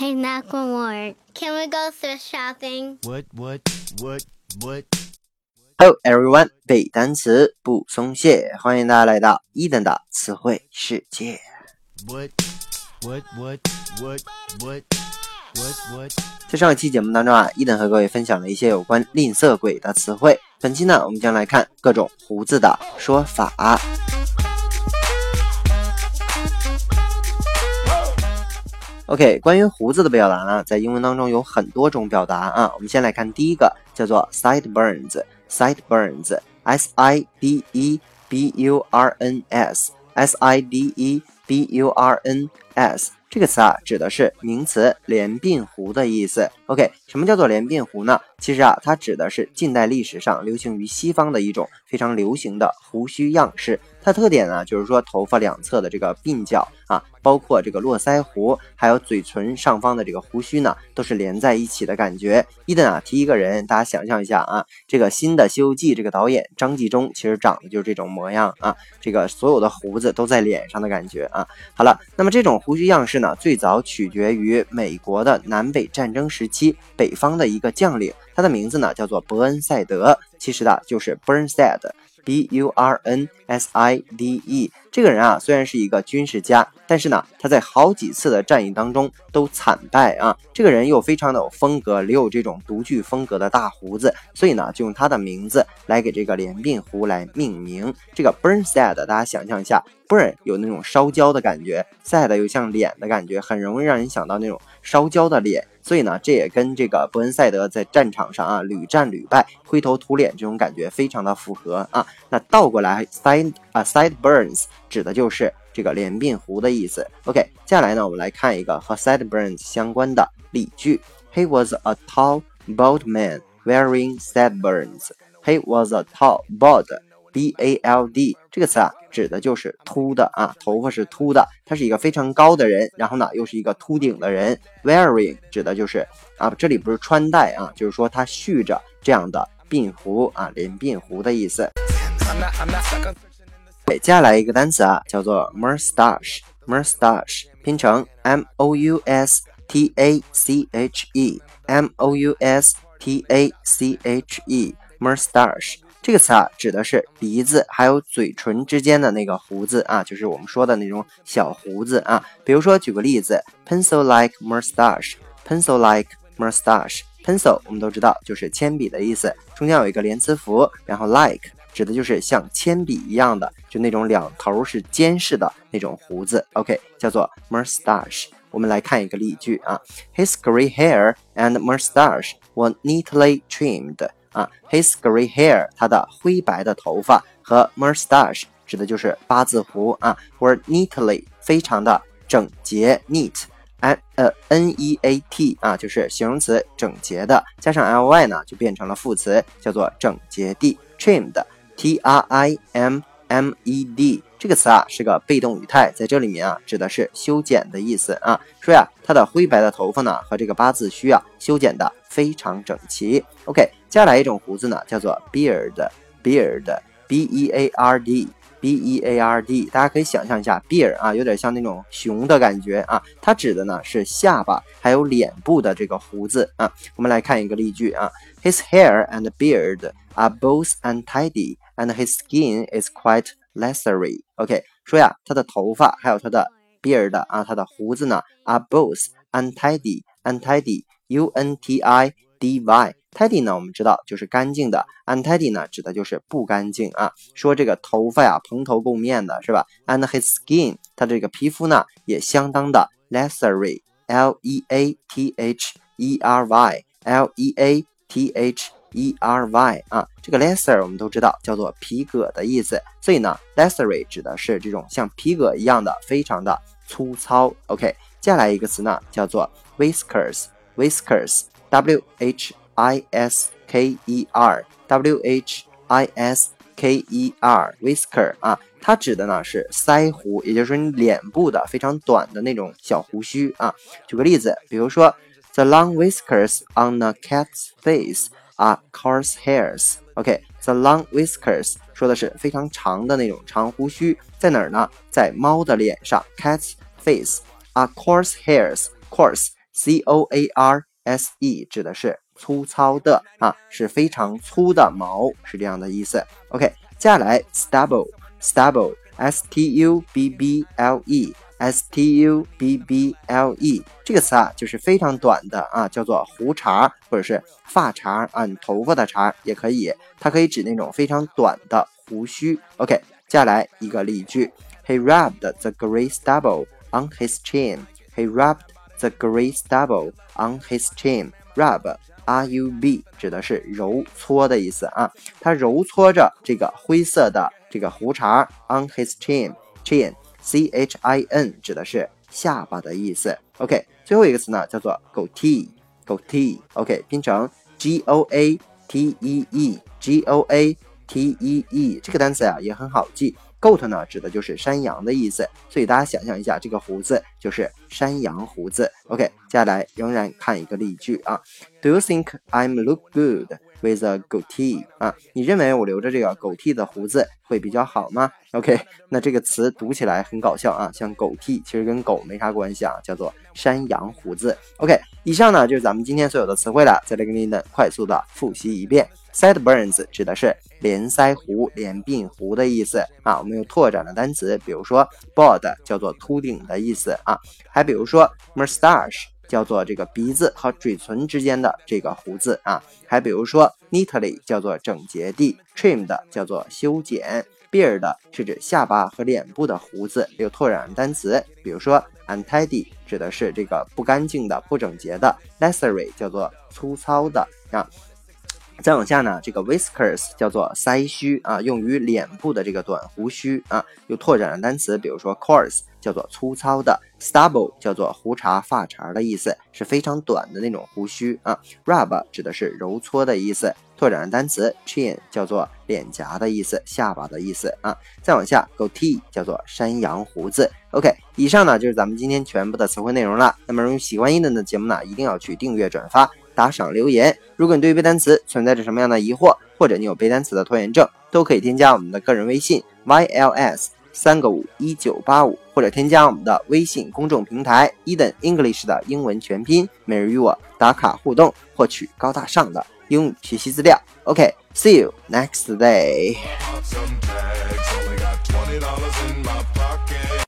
Hey, Macklemore, can we go thrift shopping? What, what, what, what? Hello everyone，背单词不松懈，欢迎大家来到一等的词汇世界。What, what, what, what, what, what, what? 在上一期节目当中啊，一等和各位分享了一些有关吝啬鬼的词汇。本期呢，我们将来看各种胡子的说法。OK，关于胡子的表达呢，在英文当中有很多种表达啊。我们先来看第一个，叫做 sideburns，sideburns，s i d e b u r n s，s i d e b u r n s。这个词啊，指的是名词连鬓胡的意思。OK，什么叫做连鬓胡呢？其实啊，它指的是近代历史上流行于西方的一种非常流行的胡须样式。它特点呢，就是说头发两侧的这个鬓角啊，包括这个络腮胡，还有嘴唇上方的这个胡须呢，都是连在一起的感觉。伊登啊，提一个人，大家想象一下啊，这个新的《西游记》这个导演张纪中，其实长得就是这种模样啊，这个所有的胡子都在脸上的感觉啊。好了，那么这种胡须样式呢，最早取决于美国的南北战争时期北方的一个将领，他的名字呢叫做伯恩赛德，其实呢就是 Burnside。B U R N S I D E，这个人啊，虽然是一个军事家，但是呢，他在好几次的战役当中都惨败啊。这个人又非常的有风格，留有这种独具风格的大胡子，所以呢，就用他的名字来给这个连鬓胡来命名。这个 Burnside，大家想象一下，burn 有那种烧焦的感觉，side 又像脸的感觉，很容易让人想到那种烧焦的脸。所以呢，这也跟这个伯恩赛德在战场上啊屡战屡败、灰头土脸这种感觉非常的符合啊。那倒过来，side 啊 sideburns 指的就是这个连鬓胡的意思。OK，接下来呢，我们来看一个和 sideburns 相关的例句：He was a tall, bald man wearing sideburns. He was a tall, bald. B A L D 这个词啊，指的就是秃的啊，头发是秃的。他是一个非常高的人，然后呢，又是一个秃顶的人。Wearing 指的就是啊，这里不是穿戴啊，就是说他蓄着这样的鬓胡啊，连鬓胡的意思。接下来一个单词啊，叫做 mustache，mustache 拼成 M O U S T A C H E，M O U S T A C H E，mustache。这个词啊，指的是鼻子还有嘴唇之间的那个胡子啊，就是我们说的那种小胡子啊。比如说，举个例子，pencil-like moustache，pencil-like moustache，pencil 我们都知道就是铅笔的意思，中间有一个连词符，然后 like 指的就是像铅笔一样的，就那种两头是尖似的那种胡子。OK，叫做 moustache。我们来看一个例句啊，His gray hair and moustache were neatly trimmed。啊，his gray hair，他的灰白的头发和 mustache 指的就是八字胡啊，were neatly 非常的整洁，neat，n 呃 n e a t 啊，就是形容词整洁的，加上 l y 呢就变成了副词，叫做整洁地，trimmed，t r i m m e d 这个词啊是个被动语态，在这里面啊指的是修剪的意思啊，说呀他的灰白的头发呢和这个八字须啊修剪的非常整齐，OK。接下来一种胡子呢，叫做 beard，beard，b e a r d，b e a r d，大家可以想象一下，beard 啊，有点像那种熊的感觉啊，它指的呢是下巴还有脸部的这个胡子啊。我们来看一个例句啊，His hair and beard are both untidy, and his skin is quite leathery. OK，说呀，他的头发还有他的 beard 啊，他的胡子呢，are both untidy, untidy U N T I D Y。tidy 呢，我们知道就是干净的；untidy 呢，指的就是不干净啊。说这个头发呀，蓬头垢面的是吧？And his skin，他这个皮肤呢，也相当的 leathery，l e a t h e r y，l e a t h e r y 啊。这个 leather 我们都知道叫做皮革的意思，所以呢，leathery 指的是这种像皮革一样的，非常的粗糙。OK，接下来一个词呢，叫做 whiskers whiskers，whiskers，w h I S K E R W H I S K E R whisker 啊，它指的呢是腮胡，也就是说你脸部的非常短的那种小胡须啊。举个例子，比如说 The long whiskers on a cat's face are coarse hairs。OK，the long whiskers 说的是非常长的那种长胡须，在哪儿呢？在猫的脸上，cat's face are coarse hairs。 Coarse 指的是粗糙的啊，是非常粗的毛，是这样的意思。OK，接下来 stubble，stubble，s t u b b l e，s t u b b l e 这个词啊，就是非常短的啊，叫做胡茬或者是发茬啊，头发的茬也可以，它可以指那种非常短的胡须。OK，接下来一个例句，He rubbed the gray stubble on his chin. He rubbed the grey stubble on his chin. Rub, R-U-B 指的是揉搓的意思啊，他揉搓着这个灰色的这个胡茬 on his chin. Chin, C-H-I-N 指的是下巴的意思。OK，最后一个词呢叫做 goatee, goatee. OK，拼成 G-O-A-T-E-E, G-O-A-T-E-E 这个单词呀也很好记。Goat 呢，指的就是山羊的意思，所以大家想象一下，这个胡子就是山羊胡子。OK，接下来仍然看一个例句啊，Do you think I'm look good with a goatee？啊，你认为我留着这个狗剃的胡子会比较好吗？OK，那这个词读起来很搞笑啊，像狗剃其实跟狗没啥关系啊，叫做山羊胡子。OK，以上呢就是咱们今天所有的词汇了，再来给你们快速的复习一遍。Sideburns 指的是连腮胡、连鬓胡的意思啊。我们有拓展的单词，比如说 bald 叫做秃顶的意思啊，还比如说 moustache 叫做这个鼻子和嘴唇之间的这个胡子啊，还比如说 neatly 叫做整洁地，trimmed 叫做修剪，beard 是指下巴和脸部的胡子。有拓展单词，比如说 untidy 指的是这个不干净的、不整洁的，leathery 叫做粗糙的啊。再往下呢，这个 whiskers 叫做腮须啊，用于脸部的这个短胡须啊。有拓展的单词，比如说 coarse 叫做粗糙的，stubble 叫做胡茬、发茬的意思，是非常短的那种胡须啊。rub 指的是揉搓的意思。拓展的单词 chin 叫做脸颊的意思，下巴的意思啊。再往下 goatee 叫做山羊胡子。OK，以上呢就是咱们今天全部的词汇内容了。那么，如果喜欢伊登的节目呢，一定要去订阅、转发。打赏留言，如果你对于背单词存在着什么样的疑惑，或者你有背单词的拖延症，都可以添加我们的个人微信 yls 三个五一九八五，或者添加我们的微信公众平台 Eden English 的英文全拼，每日与我打卡互动，获取高大上的英语学习资料。OK，see you next day。